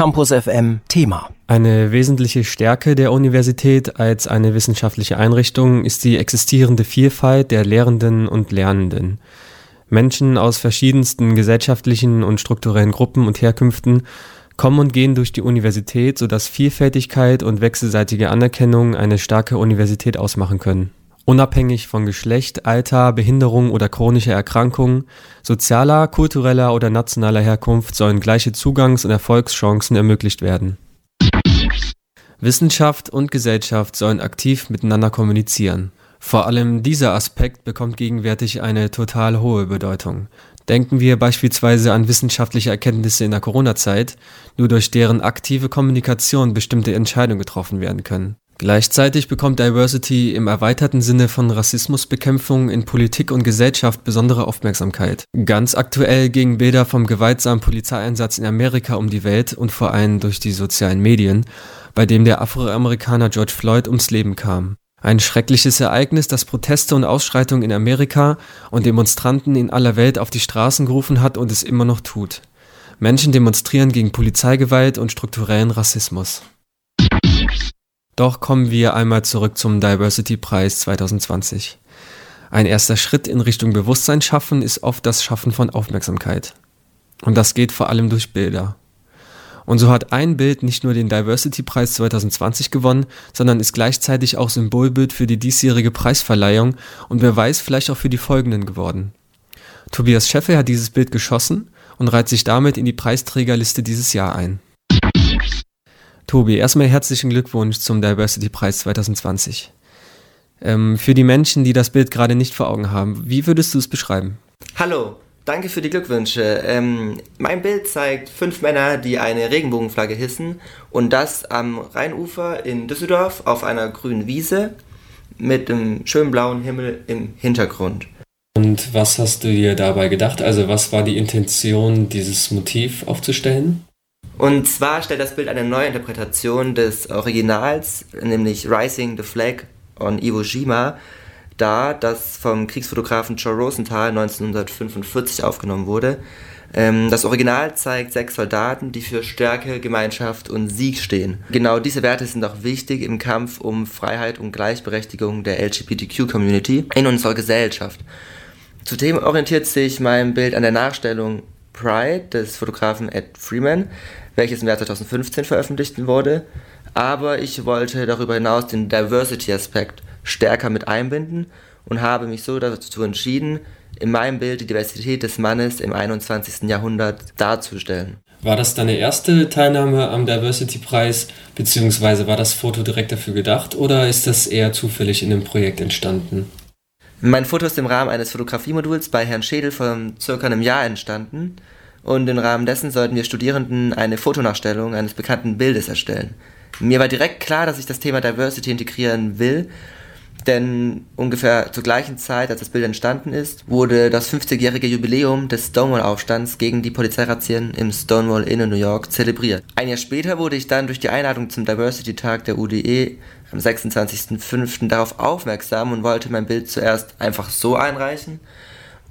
Campus FM Thema. Eine wesentliche Stärke der Universität als eine wissenschaftliche Einrichtung ist die existierende Vielfalt der Lehrenden und Lernenden. Menschen aus verschiedensten gesellschaftlichen und strukturellen Gruppen und Herkünften kommen und gehen durch die Universität, sodass Vielfältigkeit und wechselseitige Anerkennung eine starke Universität ausmachen können. Unabhängig von Geschlecht, Alter, Behinderung oder chronischer Erkrankung, sozialer, kultureller oder nationaler Herkunft sollen gleiche Zugangs- und Erfolgschancen ermöglicht werden. Wissenschaft und Gesellschaft sollen aktiv miteinander kommunizieren. Vor allem dieser Aspekt bekommt gegenwärtig eine total hohe Bedeutung. Denken wir beispielsweise an wissenschaftliche Erkenntnisse in der Corona-Zeit, nur durch deren aktive Kommunikation bestimmte Entscheidungen getroffen werden können. Gleichzeitig bekommt Diversity im erweiterten Sinne von Rassismusbekämpfung in Politik und Gesellschaft besondere Aufmerksamkeit. Ganz aktuell gingen Bilder vom gewaltsamen Polizeieinsatz in Amerika um die Welt und vor allem durch die sozialen Medien, bei dem der Afroamerikaner George Floyd ums Leben kam. Ein schreckliches Ereignis, das Proteste und Ausschreitungen in Amerika und Demonstranten in aller Welt auf die Straßen gerufen hat und es immer noch tut. Menschen demonstrieren gegen Polizeigewalt und strukturellen Rassismus. Doch kommen wir einmal zurück zum Diversity-Preis 2020. Ein erster Schritt in Richtung Bewusstsein schaffen ist oft das Schaffen von Aufmerksamkeit. Und das geht vor allem durch Bilder. Und so hat ein Bild nicht nur den Diversity-Preis 2020 gewonnen, sondern ist gleichzeitig auch Symbolbild für die diesjährige Preisverleihung und wer weiß, vielleicht auch für die folgenden geworden. Tobias Scheffel hat dieses Bild geschossen und reiht sich damit in die Preisträgerliste dieses Jahr ein. Tobi, erstmal herzlichen Glückwunsch zum Diversity-Preis 2020. Ähm, für die Menschen, die das Bild gerade nicht vor Augen haben, wie würdest du es beschreiben? Hallo, danke für die Glückwünsche. Ähm, mein Bild zeigt fünf Männer, die eine Regenbogenflagge hissen und das am Rheinufer in Düsseldorf auf einer grünen Wiese mit einem schönen blauen Himmel im Hintergrund. Und was hast du dir dabei gedacht? Also was war die Intention, dieses Motiv aufzustellen? Und zwar stellt das Bild eine neue Interpretation des Originals, nämlich Rising the Flag on Iwo Jima, dar, das vom Kriegsfotografen Joe Rosenthal 1945 aufgenommen wurde. Ähm, das Original zeigt sechs Soldaten, die für Stärke, Gemeinschaft und Sieg stehen. Genau diese Werte sind auch wichtig im Kampf um Freiheit und Gleichberechtigung der LGBTQ-Community in unserer Gesellschaft. Zudem orientiert sich mein Bild an der Nachstellung Pride des Fotografen Ed Freeman, welches im Jahr 2015 veröffentlicht wurde. Aber ich wollte darüber hinaus den Diversity-Aspekt stärker mit einbinden und habe mich so dazu entschieden, in meinem Bild die Diversität des Mannes im 21. Jahrhundert darzustellen. War das deine erste Teilnahme am Diversity-Preis, beziehungsweise war das Foto direkt dafür gedacht oder ist das eher zufällig in dem Projekt entstanden? Mein Foto ist im Rahmen eines Fotografiemoduls bei Herrn Schädel vor circa einem Jahr entstanden und im Rahmen dessen sollten wir Studierenden eine Fotonachstellung eines bekannten Bildes erstellen. Mir war direkt klar, dass ich das Thema Diversity integrieren will, denn ungefähr zur gleichen Zeit, als das Bild entstanden ist, wurde das 50-jährige Jubiläum des Stonewall-Aufstands gegen die Polizeirazzien im Stonewall Inn in New York zelebriert. Ein Jahr später wurde ich dann durch die Einladung zum Diversity-Tag der UDE am 26.05. darauf aufmerksam und wollte mein Bild zuerst einfach so einreichen,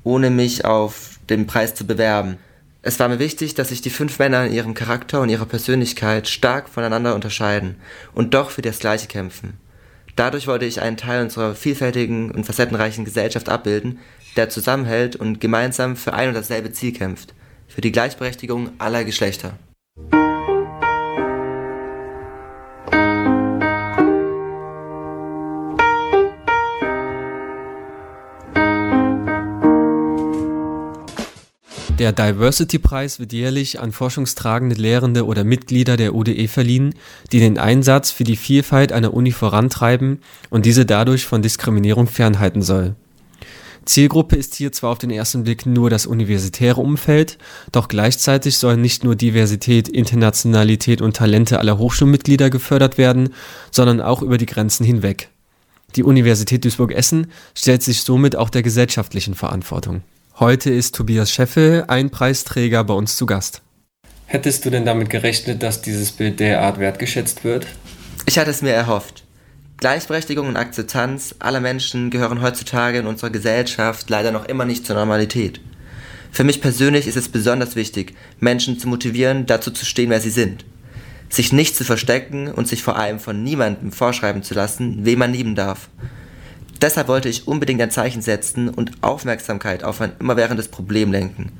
ohne mich auf den Preis zu bewerben. Es war mir wichtig, dass sich die fünf Männer in ihrem Charakter und ihrer Persönlichkeit stark voneinander unterscheiden und doch für das Gleiche kämpfen. Dadurch wollte ich einen Teil unserer vielfältigen und facettenreichen Gesellschaft abbilden, der zusammenhält und gemeinsam für ein und dasselbe Ziel kämpft, für die Gleichberechtigung aller Geschlechter. Der Diversity-Preis wird jährlich an forschungstragende Lehrende oder Mitglieder der UDE verliehen, die den Einsatz für die Vielfalt einer Uni vorantreiben und diese dadurch von Diskriminierung fernhalten soll. Zielgruppe ist hier zwar auf den ersten Blick nur das universitäre Umfeld, doch gleichzeitig sollen nicht nur Diversität, Internationalität und Talente aller Hochschulmitglieder gefördert werden, sondern auch über die Grenzen hinweg. Die Universität Duisburg-Essen stellt sich somit auch der gesellschaftlichen Verantwortung. Heute ist Tobias Scheffel, ein Preisträger, bei uns zu Gast. Hättest du denn damit gerechnet, dass dieses Bild derart wertgeschätzt wird? Ich hatte es mir erhofft. Gleichberechtigung und Akzeptanz aller Menschen gehören heutzutage in unserer Gesellschaft leider noch immer nicht zur Normalität. Für mich persönlich ist es besonders wichtig, Menschen zu motivieren, dazu zu stehen, wer sie sind. sich nicht zu verstecken und sich vor allem von niemandem vorschreiben zu lassen, wen man lieben darf. Deshalb wollte ich unbedingt ein Zeichen setzen und Aufmerksamkeit auf ein immerwährendes Problem lenken.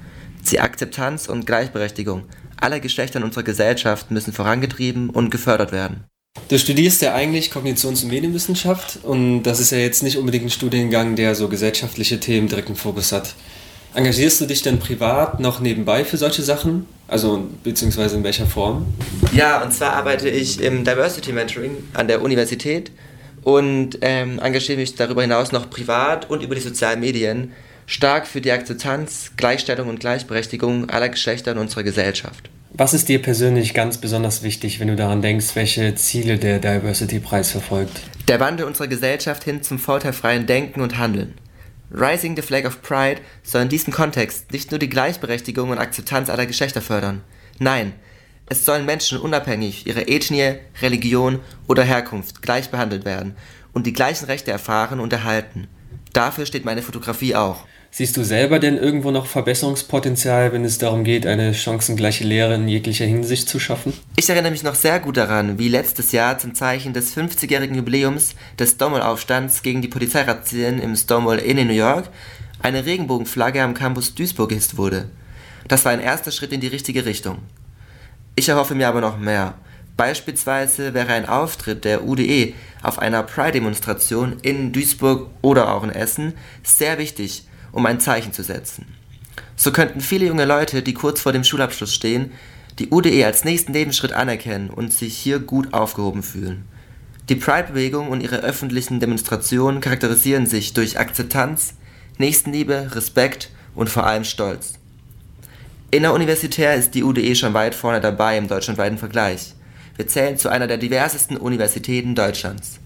Die Akzeptanz und Gleichberechtigung aller Geschlechter in unserer Gesellschaft müssen vorangetrieben und gefördert werden. Du studierst ja eigentlich Kognitions- und Medienwissenschaft und das ist ja jetzt nicht unbedingt ein Studiengang, der so gesellschaftliche Themen direkt im Fokus hat. Engagierst du dich denn privat noch nebenbei für solche Sachen? Also beziehungsweise in welcher Form? Ja, und zwar arbeite ich im Diversity Mentoring an der Universität und ähm, engagiere mich darüber hinaus noch privat und über die sozialen Medien stark für die Akzeptanz, Gleichstellung und Gleichberechtigung aller Geschlechter in unserer Gesellschaft. Was ist dir persönlich ganz besonders wichtig, wenn du daran denkst, welche Ziele der Diversity-Preis verfolgt? Der Wandel unserer Gesellschaft hin zum vorteilfreien Denken und Handeln. Rising the Flag of Pride soll in diesem Kontext nicht nur die Gleichberechtigung und Akzeptanz aller Geschlechter fördern. Nein, es sollen Menschen unabhängig ihrer Ethnie, Religion oder Herkunft gleich behandelt werden und die gleichen Rechte erfahren und erhalten. Dafür steht meine Fotografie auch. Siehst du selber denn irgendwo noch Verbesserungspotenzial, wenn es darum geht, eine chancengleiche Lehre in jeglicher Hinsicht zu schaffen? Ich erinnere mich noch sehr gut daran, wie letztes Jahr zum Zeichen des 50-jährigen Jubiläums des Stonewall-Aufstands gegen die Polizeirazzien im Stonewall Inn in New York eine Regenbogenflagge am Campus Duisburg gehisst wurde. Das war ein erster Schritt in die richtige Richtung. Ich erhoffe mir aber noch mehr. Beispielsweise wäre ein Auftritt der UDE auf einer Pride-Demonstration in Duisburg oder auch in Essen sehr wichtig, um ein Zeichen zu setzen. So könnten viele junge Leute, die kurz vor dem Schulabschluss stehen, die UDE als nächsten Lebensschritt anerkennen und sich hier gut aufgehoben fühlen. Die Pride-Bewegung und ihre öffentlichen Demonstrationen charakterisieren sich durch Akzeptanz, Nächstenliebe, Respekt und vor allem Stolz. Inneruniversitär ist die UDE schon weit vorne dabei im deutschlandweiten Vergleich. Wir zählen zu einer der diversesten Universitäten Deutschlands.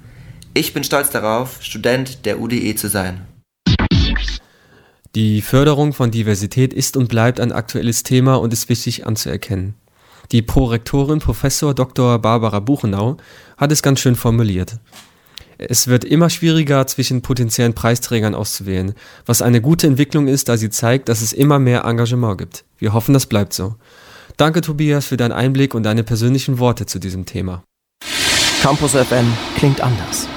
Ich bin stolz darauf, Student der UDE zu sein. Die Förderung von Diversität ist und bleibt ein aktuelles Thema und ist wichtig anzuerkennen. Die Prorektorin Prof. Dr. Barbara Buchenau hat es ganz schön formuliert. Es wird immer schwieriger, zwischen potenziellen Preisträgern auszuwählen, was eine gute Entwicklung ist, da sie zeigt, dass es immer mehr Engagement gibt. Wir hoffen, das bleibt so. Danke, Tobias, für deinen Einblick und deine persönlichen Worte zu diesem Thema. Campus FM klingt anders.